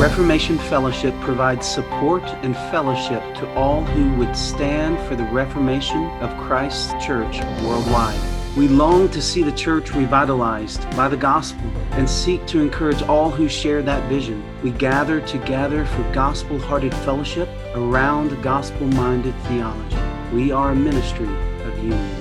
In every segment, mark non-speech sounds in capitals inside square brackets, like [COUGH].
Reformation Fellowship provides support and fellowship to all who would stand for the reformation of Christ's church worldwide. We long to see the church revitalized by the gospel and seek to encourage all who share that vision. We gather together for gospel hearted fellowship around gospel minded theology. We are a ministry of union.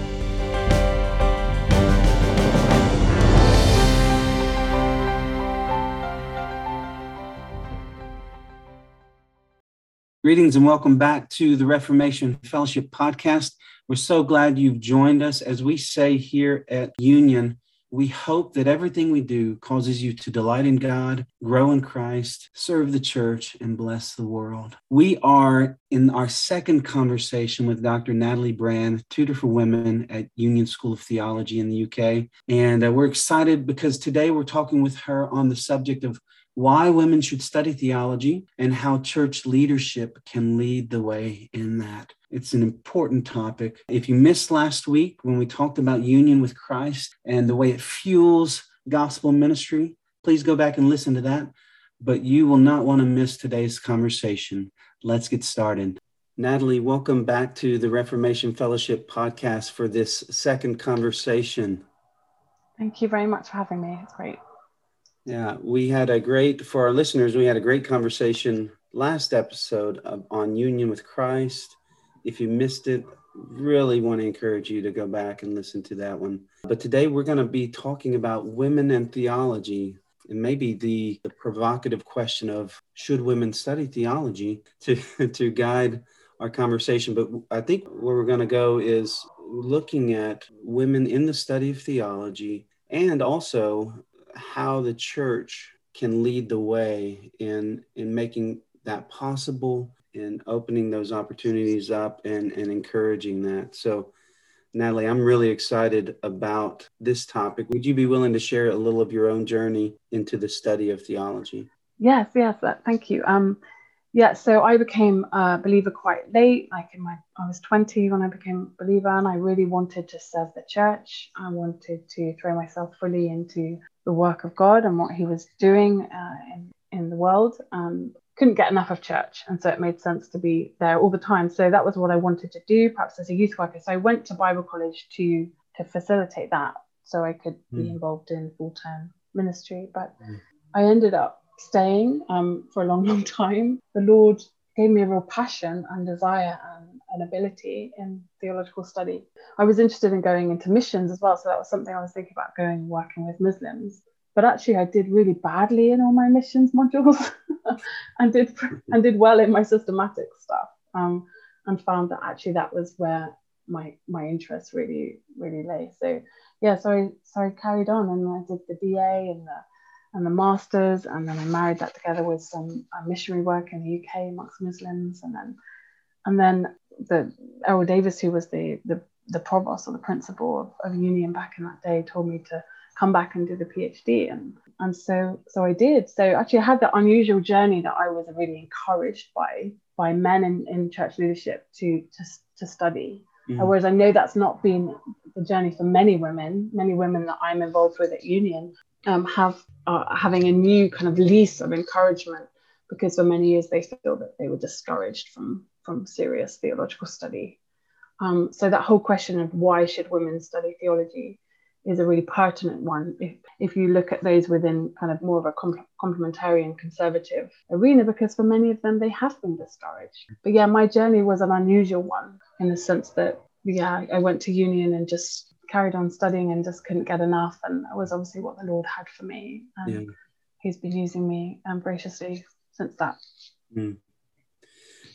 Greetings and welcome back to the Reformation Fellowship podcast. We're so glad you've joined us. As we say here at Union, we hope that everything we do causes you to delight in God, grow in Christ, serve the church, and bless the world. We are in our second conversation with Dr. Natalie Brand, tutor for women at Union School of Theology in the UK. And uh, we're excited because today we're talking with her on the subject of why women should study theology, and how church leadership can lead the way in that. It's an important topic. If you missed last week when we talked about union with Christ and the way it fuels gospel ministry, please go back and listen to that. But you will not want to miss today's conversation. Let's get started. Natalie, welcome back to the Reformation Fellowship podcast for this second conversation. Thank you very much for having me. It's great. Yeah, we had a great, for our listeners, we had a great conversation last episode of, on union with Christ. If you missed it, really want to encourage you to go back and listen to that one. But today we're going to be talking about women and theology and maybe the, the provocative question of should women study theology [LAUGHS] to, to guide our conversation. But I think where we're going to go is looking at women in the study of theology and also how the church can lead the way in in making that possible and opening those opportunities up and, and encouraging that. So, Natalie, I'm really excited about this topic. Would you be willing to share a little of your own journey into the study of theology? Yes, yes, thank you. Um, yeah, so I became a believer quite late. Like in my, I was 20 when I became a believer, and I really wanted to serve the church. I wanted to throw myself fully into the work of God and what He was doing uh, in, in the world. Um, couldn't get enough of church, and so it made sense to be there all the time. So that was what I wanted to do, perhaps as a youth worker. So I went to Bible college to to facilitate that, so I could mm. be hmm. involved in full time ministry. But mm. I ended up staying um, for a long, [LAUGHS] long time. The Lord gave me a real passion and desire and an ability in theological study. I was interested in going into missions as well, so that was something I was thinking about going working with Muslims. But actually, I did really badly in all my missions modules, [LAUGHS] and did and did well in my systematic stuff, um, and found that actually that was where my my interest really really lay. So yeah, so I so I carried on and I did the BA and the and the masters, and then I married that together with some uh, missionary work in the UK amongst Muslims, and then and then the Eryl Davies, who was the the, the provost or the principal of, of Union back in that day, told me to come back and do the PhD, and and so so I did. So actually, I had that unusual journey that I was really encouraged by by men in, in church leadership to to to study. Mm. Whereas I know that's not been the journey for many women, many women that I'm involved with at Union um, have uh, having a new kind of lease of encouragement because for many years they feel that they were discouraged from from serious theological study. Um, so that whole question of why should women study theology is a really pertinent one if, if you look at those within kind of more of a complementarian conservative arena because for many of them they have been discouraged but yeah my journey was an unusual one in the sense that yeah i went to union and just carried on studying and just couldn't get enough. And that was obviously what the Lord had for me. And yeah. He's been using me um, graciously since that. Mm.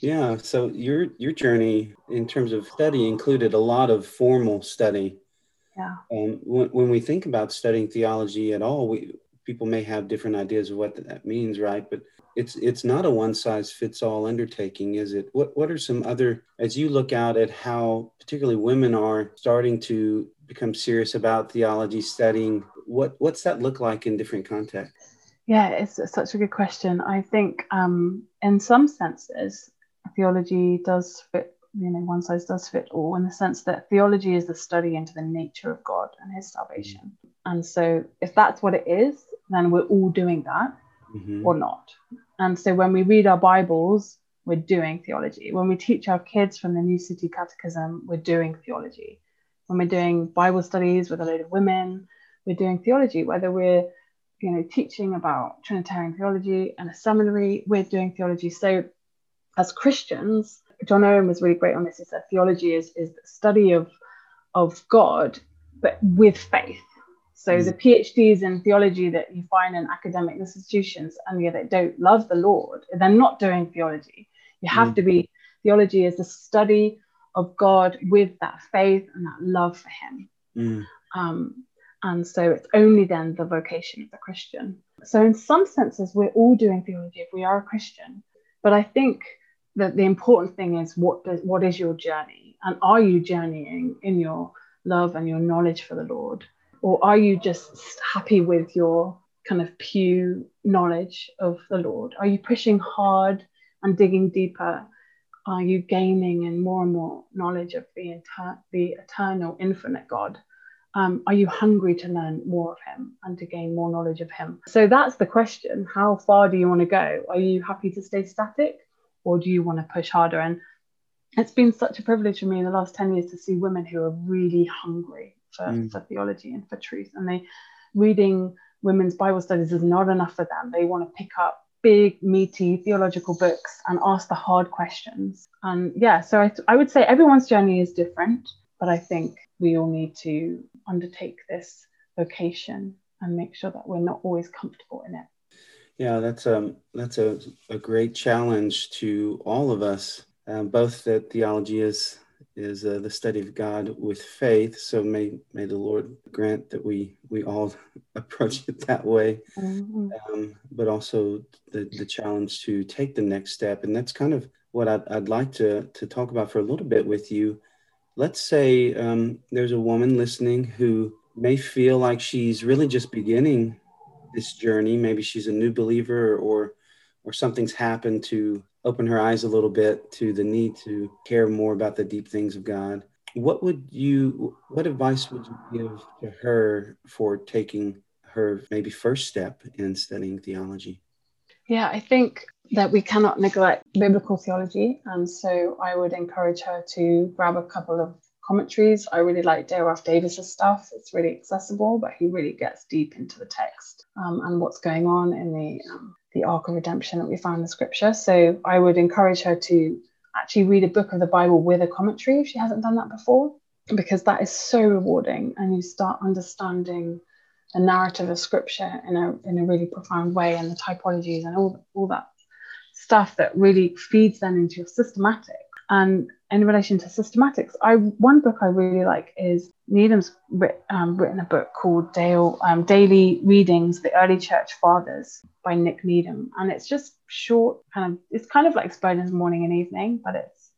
Yeah. So your your journey in terms of study included a lot of formal study. Yeah. Um, when, when we think about studying theology at all, we people may have different ideas of what that means, right? But it's it's not a one size fits all undertaking, is it? What what are some other as you look out at how particularly women are starting to become serious about theology studying what what's that look like in different contexts yeah it's such a good question i think um, in some senses theology does fit you know one size does fit all in the sense that theology is the study into the nature of god and his salvation mm-hmm. and so if that's what it is then we're all doing that mm-hmm. or not And so when we read our Bibles, we're doing theology. When we teach our kids from the New City Catechism, we're doing theology. When we're doing Bible studies with a load of women, we're doing theology. Whether we're you know teaching about Trinitarian theology and a seminary, we're doing theology. So as Christians, John Owen was really great on this. He said theology is, is the study of, of God, but with faith. So mm. the PhDs in theology that you find in academic institutions and they don't love the Lord, they're not doing theology. You have mm. to be theology is the study of God with that faith and that love for Him. Mm. Um, and so it's only then the vocation of the Christian. So in some senses, we're all doing theology if we are a Christian. But I think that the important thing is what does what is your journey, and are you journeying in your love and your knowledge for the Lord, or are you just happy with your kind of pew knowledge of the Lord? Are you pushing hard and digging deeper? Are you gaining in more and more knowledge of the, inter- the eternal, infinite God? Um, are you hungry to learn more of Him and to gain more knowledge of Him? So that's the question. How far do you want to go? Are you happy to stay static or do you want to push harder? And it's been such a privilege for me in the last 10 years to see women who are really hungry for, mm. for theology and for truth. And they reading women's Bible studies is not enough for them. They want to pick up big, meaty theological books and ask the hard questions. And yeah, so I, I would say everyone's journey is different, but I think we all need to undertake this vocation and make sure that we're not always comfortable in it. Yeah, that's um that's a, a great challenge to all of us. Um, both that theology is is uh, the study of God with faith. So may may the Lord grant that we we all [LAUGHS] approach it that way. Mm-hmm. Um, but also the the challenge to take the next step, and that's kind of what I'd, I'd like to to talk about for a little bit with you. Let's say um, there's a woman listening who may feel like she's really just beginning this journey. Maybe she's a new believer or or something's happened to open her eyes a little bit to the need to care more about the deep things of God. What would you what advice would you give to her for taking her maybe first step in studying theology? Yeah, I think that we cannot neglect biblical theology. And so I would encourage her to grab a couple of commentaries. I really like Dale Ralph Davis's stuff. It's really accessible, but he really gets deep into the text um, and what's going on in the um, the arc of redemption that we find in the scripture. So I would encourage her to actually read a book of the Bible with a commentary if she hasn't done that before, because that is so rewarding, and you start understanding the narrative of scripture in a in a really profound way, and the typologies and all all that stuff that really feeds then into your systematic and in relation to systematics, I one book I really like is Needham's writ, um, written a book called Dale, um, Daily Readings: The Early Church Fathers by Nick Needham, and it's just short, kind of it's kind of like Spurgeon's Morning and Evening, but it's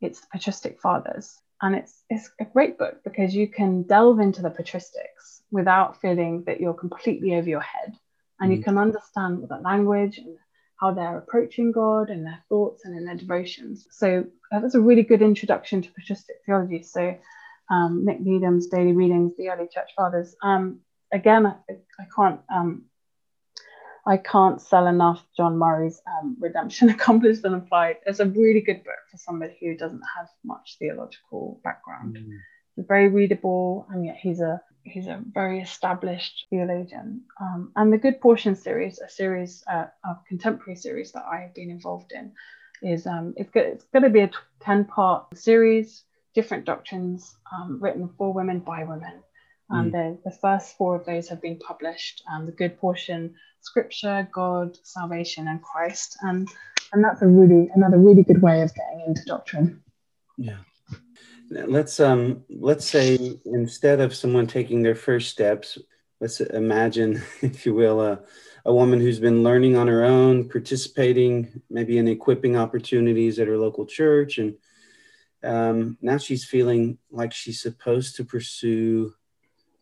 it's the patristic fathers, and it's it's a great book because you can delve into the patristics without feeling that you're completely over your head, and mm. you can understand the language and how they're approaching God and their thoughts and in their devotions. So uh, that's a really good introduction to patristic theology. So um, Nick Needham's Daily Readings, the Early Church Fathers. Um, again, I, I can't um, I can't sell enough John Murray's um, Redemption [LAUGHS] Accomplished and Applied. It's a really good book for somebody who doesn't have much theological background. Mm. It's very readable, and yet he's a he's a very established theologian. Um, and the Good Portion series, a series, uh, a contemporary series that I've been involved in, is um, it's, go- it's going to be a 10 part series, different doctrines um, written for women by women. And mm. the, the first four of those have been published um, the Good Portion, Scripture, God, Salvation, and Christ. And, and that's a really another really good way of getting into doctrine. Yeah let's um let's say instead of someone taking their first steps let's imagine [LAUGHS] if you will a, a woman who's been learning on her own participating maybe in equipping opportunities at her local church and um, now she's feeling like she's supposed to pursue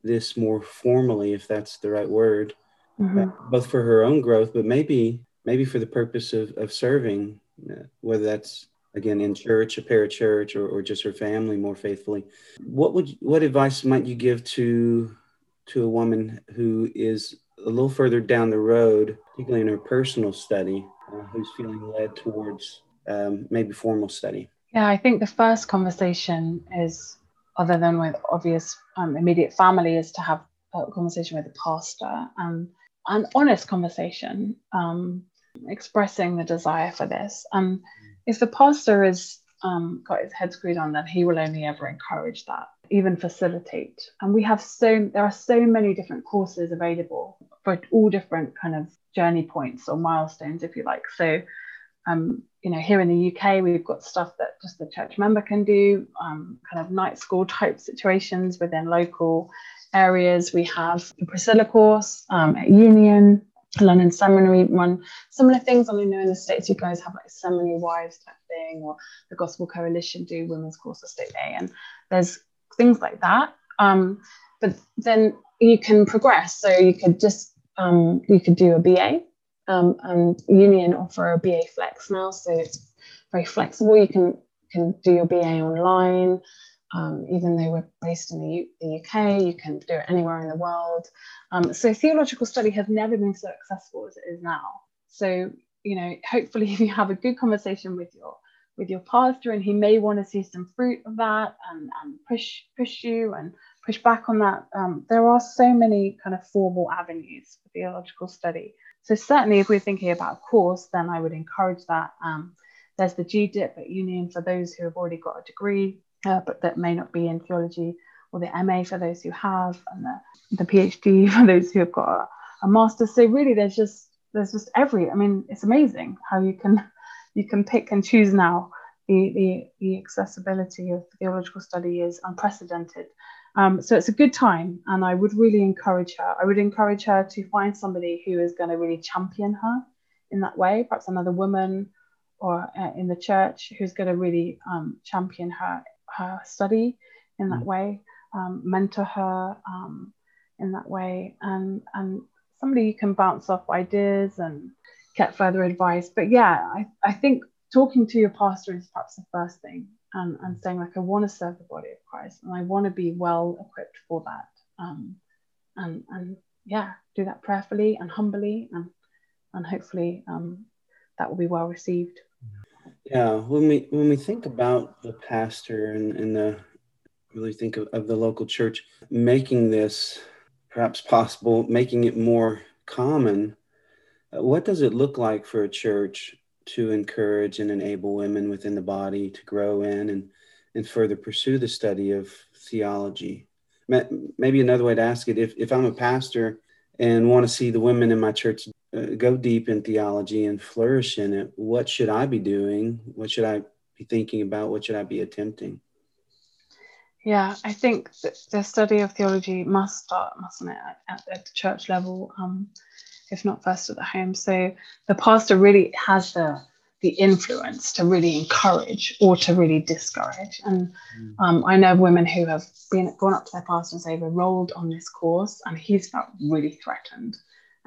this more formally if that's the right word mm-hmm. uh, both for her own growth but maybe maybe for the purpose of, of serving uh, whether that's again in church, a parachurch, or, or just her family more faithfully. What would what advice might you give to to a woman who is a little further down the road particularly in her personal study, uh, who's feeling led towards um, maybe formal study? Yeah, I think the first conversation is, other than with obvious um, immediate family, is to have a conversation with the pastor and an honest conversation, um, expressing the desire for this. And if the pastor has um, got his head screwed on, then he will only ever encourage that, even facilitate. And we have so there are so many different courses available for all different kind of journey points or milestones, if you like. So um, you know, here in the UK, we've got stuff that just the church member can do, um, kind of night school type situations within local areas. We have the Priscilla course um, at Union, London Seminary run similar things. I know in the States, you guys have like Seminary Wives type thing, or the Gospel Coalition do Women's Course of State Day, and there's things like that. Um, but then you can progress. So you could just um, you could do a BA um, and Union offer a BA Flex now, so it's very flexible. You can can do your BA online, um, even though we're based in the, U- the, UK. You can do it anywhere in the world. Um, so theological study has never been so accessible as it is now. So you know, hopefully, [LAUGHS] if you have a good conversation with your with your pastor, and he may want to see some fruit of that, and, and push push you and push back on that. Um, there are so many kind of formal avenues for theological study. So certainly, if we're thinking about a course, then I would encourage that. Um, there's the GDIP at Union for those who have already got a degree, uh, but that may not be in theology, or the MA for those who have, and the, the PhD [LAUGHS] for those who have got a, a master's. So really, there's just there's just every. I mean, it's amazing how you can [LAUGHS] you can pick and choose now. The, the, the accessibility of theological study is unprecedented. Um, so it's a good time, and I would really encourage her. I would encourage her to find somebody who is going to really champion her in that way, perhaps another woman or uh, in the church who's going to really um, champion her her study in that mm. way, um, mentor her um, in that way, and and somebody you can bounce off ideas and get further advice. But yeah, I, I think talking to your pastor is perhaps the first thing and, and saying like I want to serve the body of Christ and I want to be well equipped for that. Um, and and yeah, do that prayerfully and humbly and and hopefully um, that will be well received. Yeah, when we when we think about the pastor and, and the really think of, of the local church making this perhaps possible, making it more common, uh, what does it look like for a church to encourage and enable women within the body to grow in and, and further pursue the study of theology. Maybe another way to ask it if, if I'm a pastor and want to see the women in my church uh, go deep in theology and flourish in it, what should I be doing? What should I be thinking about? What should I be attempting? Yeah, I think the study of theology must start, mustn't it, at, at the church level. Um, if not first at the home. So the pastor really has the the influence to really encourage or to really discourage. And mm. um, I know women who have been gone up to their pastor and say they've enrolled on this course, and he's felt really threatened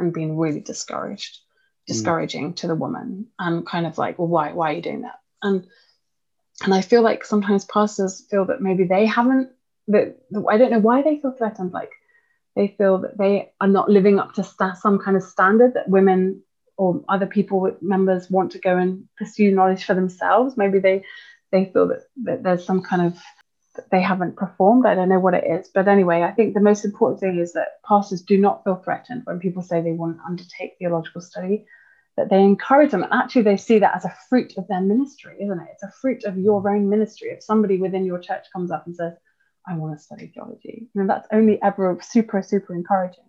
and been really discouraged, mm. discouraging mm. to the woman, and kind of like, well, why why are you doing that? And and I feel like sometimes pastors feel that maybe they haven't that I don't know why they feel threatened. Like they feel that they are not living up to st- some kind of standard that women or other people members want to go and pursue knowledge for themselves maybe they they feel that, that there's some kind of they haven't performed i don't know what it is but anyway i think the most important thing is that pastors do not feel threatened when people say they want to undertake theological study that they encourage them and actually they see that as a fruit of their ministry isn't it it's a fruit of your own ministry if somebody within your church comes up and says I want to study theology. And that's only ever super, super encouraging.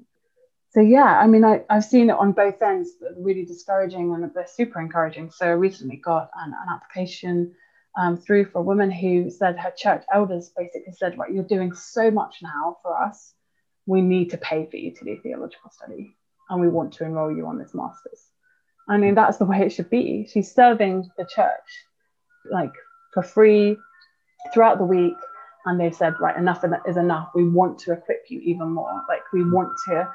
So yeah, I mean, I, I've seen it on both ends, really discouraging and super encouraging. So I recently got an, an application um, through for a woman who said her church elders basically said, right, you're doing so much now for us. We need to pay for you to do theological study and we want to enroll you on this master's. I mean, that's the way it should be. She's serving the church like for free throughout the week and they've said, right, enough is enough. We want to equip you even more. Like we want to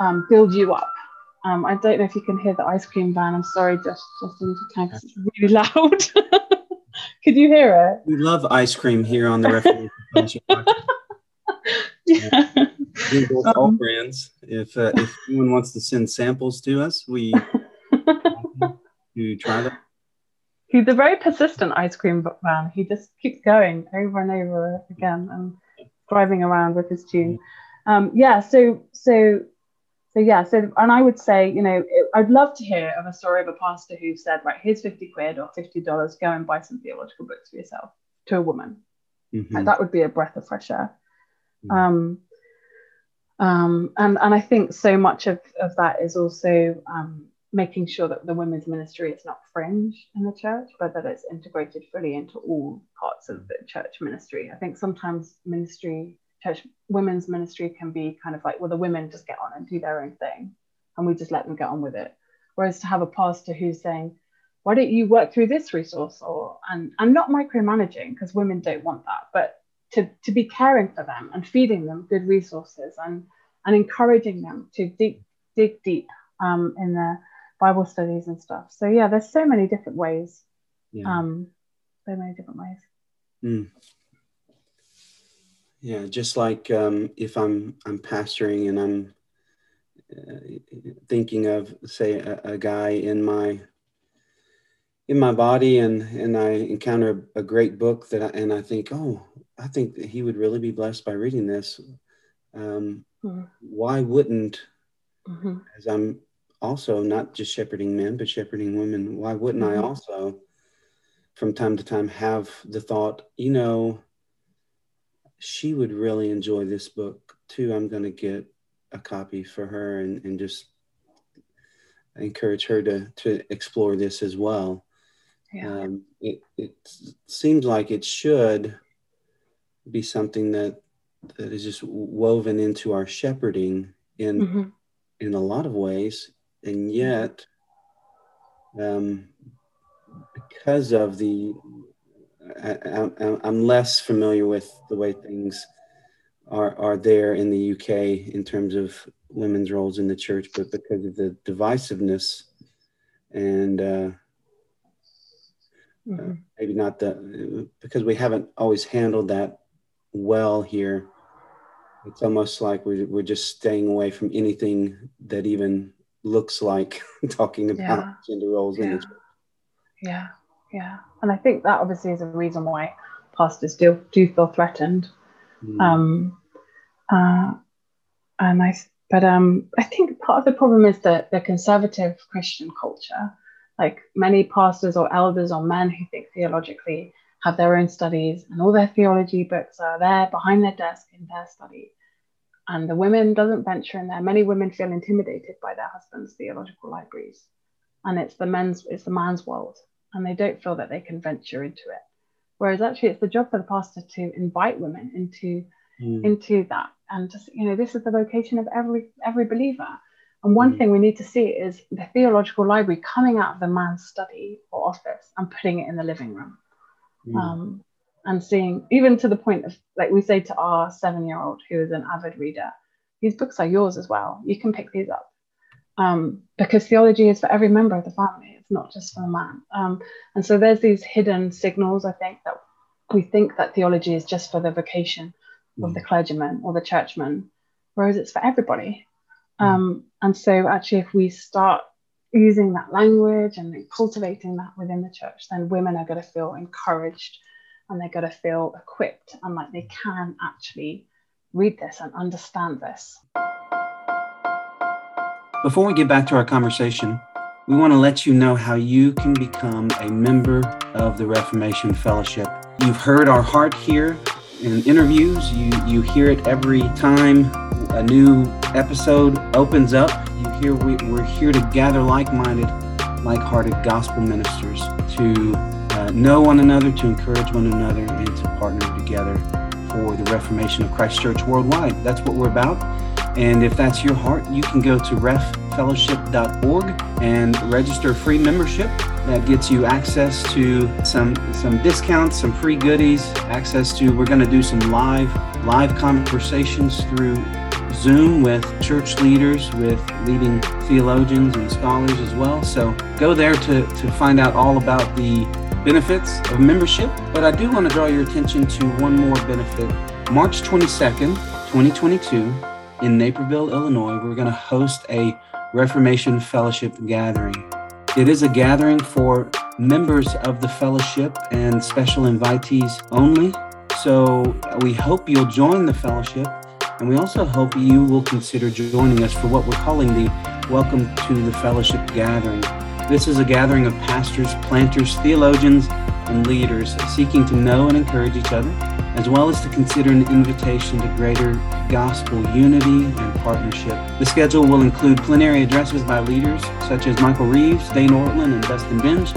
um, build you up. Um, I don't know if you can hear the ice cream van. I'm sorry, just just if you can, it's really [LAUGHS] loud. Could you hear it? We love ice cream here on the Reformation yeah. [LAUGHS] all um, brands. if uh, if anyone wants to send samples to us, we you try that. He's a very persistent ice cream man. He just keeps going over and over again and driving around with his tune. Um, yeah, so so so yeah, so and I would say, you know, it, I'd love to hear of a story of a pastor who said, right, here's fifty quid or fifty dollars, go and buy some theological books for yourself to a woman. Mm-hmm. Like, that would be a breath of fresh air. Mm-hmm. Um, um, and and I think so much of, of that is also um, making sure that the women's ministry is not fringe in the church, but that it's integrated fully into all parts of the church ministry. I think sometimes ministry, church women's ministry can be kind of like, well, the women just get on and do their own thing, and we just let them get on with it. Whereas to have a pastor who's saying, why don't you work through this resource or and and not micromanaging because women don't want that, but to, to be caring for them and feeding them good resources and and encouraging them to dig dig deep um, in their Bible studies and stuff. So yeah, there's so many different ways. Yeah. Um, so many different ways. Mm. Yeah, just like um, if I'm I'm pastoring and I'm uh, thinking of say a, a, guy in my in my body and and I encounter a great book that I, and I think oh I think that he would really be blessed by reading this. Um, mm-hmm. Why wouldn't mm-hmm. as I'm also not just shepherding men, but shepherding women. Why wouldn't mm-hmm. I also, from time to time, have the thought, you know, she would really enjoy this book too. I'm going to get a copy for her and, and just encourage her to, to explore this as well. Yeah. Um, it, it seems like it should be something that that is just woven into our shepherding in mm-hmm. in a lot of ways and yet um, because of the I, am less familiar with the way things are, are there in the UK in terms of women's roles in the church, but because of the divisiveness and uh, mm-hmm. uh, maybe not the because we haven't always handled that well here. It's almost like we're, we're just staying away from anything that even looks like [LAUGHS] talking about yeah. gender roles yeah. in the Yeah, yeah. And I think that obviously is a reason why pastors do, do feel threatened. Mm. Um, uh, and I, but um, I think part of the problem is that the conservative Christian culture, like many pastors or elders or men who think theologically, have their own studies and all their theology books are there behind their desk in their study and the women doesn't venture in there. Many women feel intimidated by their husbands' theological libraries, and it's the men's it's the man's world, and they don't feel that they can venture into it. Whereas actually, it's the job for the pastor to invite women into mm. into that, and just you know, this is the vocation of every every believer. And one mm. thing we need to see is the theological library coming out of the man's study or office and putting it in the living room. Mm. Um, and seeing even to the point of like we say to our seven year old who is an avid reader these books are yours as well you can pick these up um, because theology is for every member of the family not just for the man um, and so there's these hidden signals i think that we think that theology is just for the vocation mm. of the clergyman or the churchman whereas it's for everybody mm. um, and so actually if we start using that language and cultivating that within the church then women are going to feel encouraged and they're going to feel equipped and like they can actually read this and understand this. Before we get back to our conversation, we want to let you know how you can become a member of the Reformation Fellowship. You've heard our heart here in interviews, you, you hear it every time a new episode opens up. You hear we, we're here to gather like minded, like hearted gospel ministers to uh, know one another, to encourage one another, and to partner together for the reformation of Christ Church worldwide. That's what we're about. And if that's your heart, you can go to reffellowship.org and register free membership. That gets you access to some some discounts, some free goodies, access to we're going to do some live live conversations through Zoom with church leaders, with leading theologians and scholars as well. So go there to, to find out all about the benefits of membership, but I do want to draw your attention to one more benefit. March 22nd, 2022, in Naperville, Illinois, we're going to host a Reformation Fellowship gathering. It is a gathering for members of the fellowship and special invitees only. So we hope you'll join the fellowship, and we also hope you will consider joining us for what we're calling the Welcome to the Fellowship Gathering. This is a gathering of pastors, planters, theologians, and leaders seeking to know and encourage each other, as well as to consider an invitation to greater gospel unity and partnership. The schedule will include plenary addresses by leaders such as Michael Reeves, Dane Ortlund, and Dustin Benge,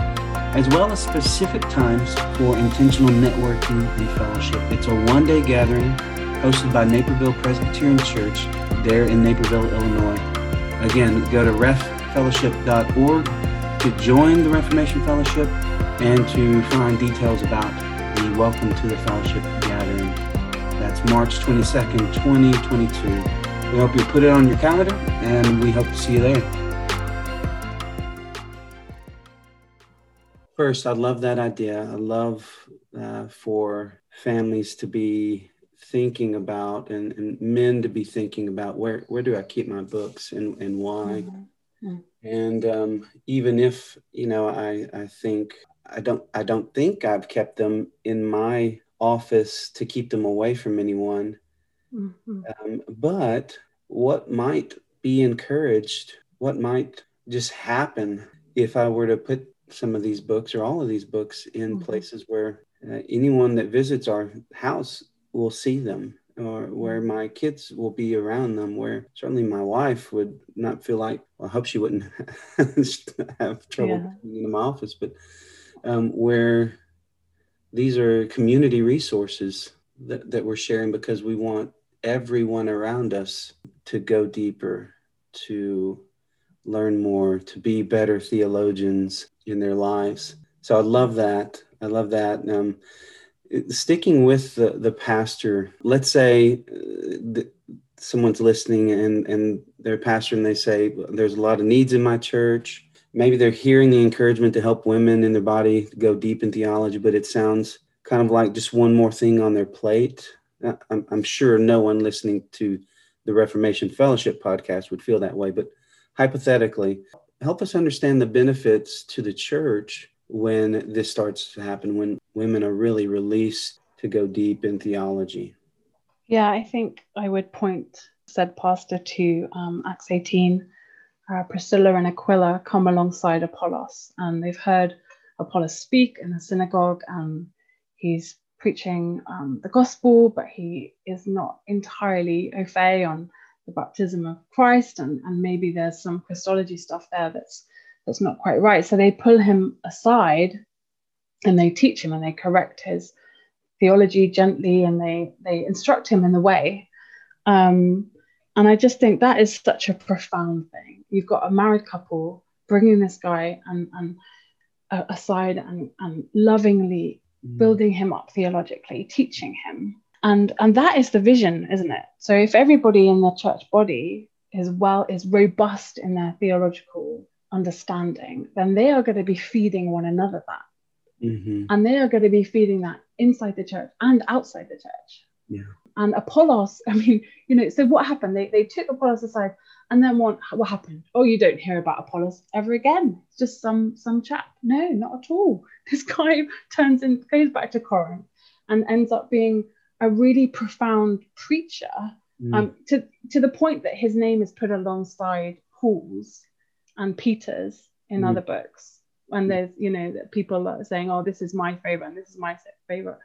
as well as specific times for intentional networking and fellowship. It's a one day gathering hosted by Naperville Presbyterian Church there in Naperville, Illinois. Again, go to refellowship.org to join the Reformation Fellowship and to find details about the Welcome to the Fellowship gathering. That's March 22nd, 2022. We hope you put it on your calendar and we hope to see you there. First, I love that idea. I love uh, for families to be thinking about and, and, men to be thinking about where, where do I keep my books and, and why. Mm-hmm. And um, even if, you know, I, I think I don't I don't think I've kept them in my office to keep them away from anyone. Mm-hmm. Um, but what might be encouraged, what might just happen if I were to put some of these books or all of these books in mm-hmm. places where uh, anyone that visits our house will see them or where mm-hmm. my kids will be around them where certainly my wife would not feel like well, i hope she wouldn't [LAUGHS] have trouble yeah. in my office but um, where these are community resources that, that we're sharing because we want everyone around us to go deeper to learn more to be better theologians in their lives. So I love that. I love that. Um, sticking with the, the pastor, let's say uh, someone's listening and, and they're pastor and they say, There's a lot of needs in my church. Maybe they're hearing the encouragement to help women in their body go deep in theology, but it sounds kind of like just one more thing on their plate. Uh, I'm, I'm sure no one listening to the Reformation Fellowship podcast would feel that way, but hypothetically, help us understand the benefits to the church when this starts to happen, when women are really released to go deep in theology. Yeah, I think I would point, said Pastor, to um, Acts 18. Uh, Priscilla and Aquila come alongside Apollos, and they've heard Apollos speak in the synagogue, and he's preaching um, the gospel, but he is not entirely au fait on the baptism of Christ, and, and maybe there's some Christology stuff there that's that's not quite right. So they pull him aside and they teach him and they correct his theology gently and they they instruct him in the way. Um, and I just think that is such a profound thing. You've got a married couple bringing this guy and, and uh, aside and, and lovingly mm. building him up theologically, teaching him and and that is the vision isn't it so if everybody in the church body is well is robust in their theological understanding then they are going to be feeding one another that. Mm-hmm. and they are going to be feeding that inside the church and outside the church. Yeah. And apollos [LAUGHS] i mean you know so what happened? They, they took apollos aside and then what, what happened? Oh you don't hear about apollos ever again. It's just some some chap. No not at all. [LAUGHS] This guy turns in goes back to corinth and ends up being a really profound preacher mm. um, to, to the point that his name is put alongside Paul's and Peter's in mm. other books. And there's, you know, that people are saying, oh, this is my favorite and this is my favorite.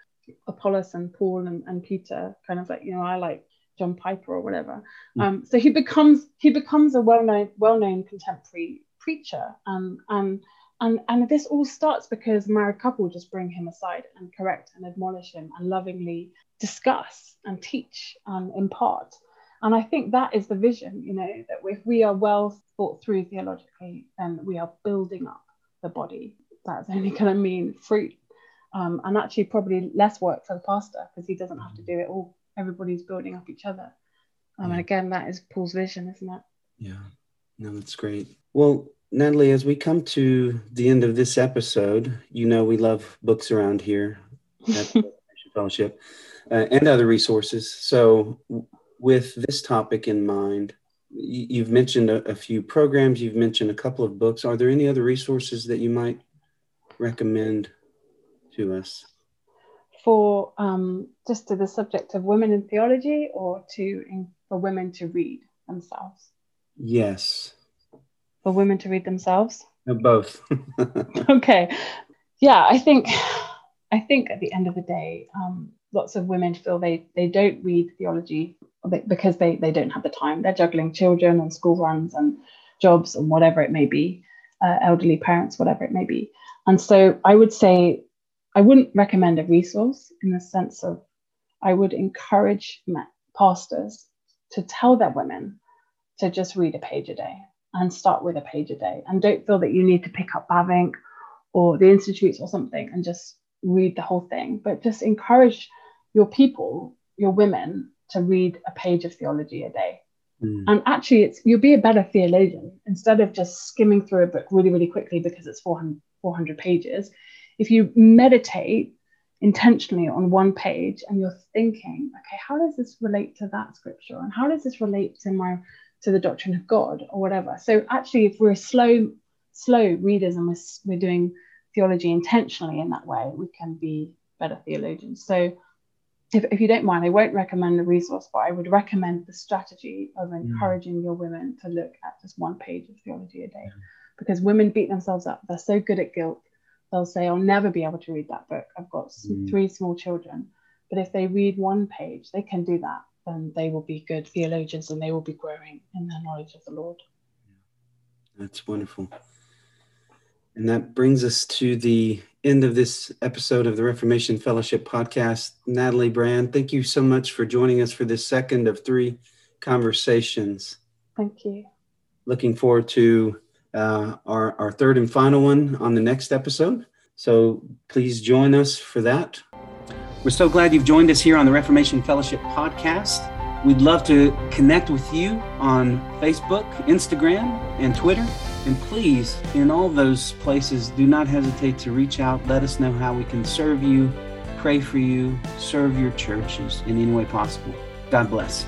Apollos and Paul and, and Peter, kind of like, you know, I like John Piper or whatever. Mm. Um, so he becomes he becomes a well-known well-known contemporary preacher. Um, and and and this all starts because married couple just bring him aside and correct and admonish him and lovingly discuss and teach and impart. And I think that is the vision, you know, that if we are well thought through theologically, then we are building up the body. That's only [LAUGHS] going to mean fruit. Um, and actually, probably less work for the pastor because he doesn't have to do it all. Everybody's building up each other. Um, and again, that is Paul's vision, isn't it? Yeah. No, that's great. Well, Natalie, as we come to the end of this episode, you know we love books around here [LAUGHS] at Fellowship uh, and other resources. So with this topic in mind, you've mentioned a, a, few programs, you've mentioned a couple of books. Are there any other resources that you might recommend to us? For um, just to the subject of women in theology or to in, for women to read themselves? Yes. For women to read themselves? No, both. [LAUGHS] okay. Yeah, I think I think at the end of the day, um, lots of women feel they they don't read theology because they they don't have the time. They're juggling children and school runs and jobs and whatever it may be, uh, elderly parents, whatever it may be. And so I would say I wouldn't recommend a resource in the sense of I would encourage pastors to tell their women to just read a page a day and start with a page a day and don't feel that you need to pick up Bavinck or the institutes or something and just read the whole thing, but just encourage your people, your women, to read a page of theology a day. Mm. And actually, it's you'll be a better theologian instead of just skimming through a book really, really quickly because it's 400, 400 pages. If you meditate intentionally on one page and you're thinking, okay, how does this relate to that scripture? And how does this relate to my to the doctrine of God or whatever? So actually, if we're slow, slow readers and we're, we're doing theology intentionally in that way, we can be better theologians. So if, if you don't mind, I won't recommend the resource, but I would recommend the strategy of mm. encouraging your women to look at just one page of theology a day. Because women beat themselves up. They're so good at guilt. They'll say, I'll never be able to read that book. I've got mm. three small children. But if they read one page, they can do that. Then they will be good theologians and they will be growing in their knowledge of the Lord. That's wonderful. And that brings us to the end of this episode of the Reformation Fellowship podcast. Natalie Brand, thank you so much for joining us for this second of three conversations. Thank you. Looking forward to uh, our, our third and final one on the next episode. So please join us for that. We're so glad you've joined us here on the Reformation Fellowship podcast. We'd love to connect with you on Facebook, Instagram, and Twitter. And please, in all those places, do not hesitate to reach out. Let us know how we can serve you, pray for you, serve your churches in any way possible. God bless.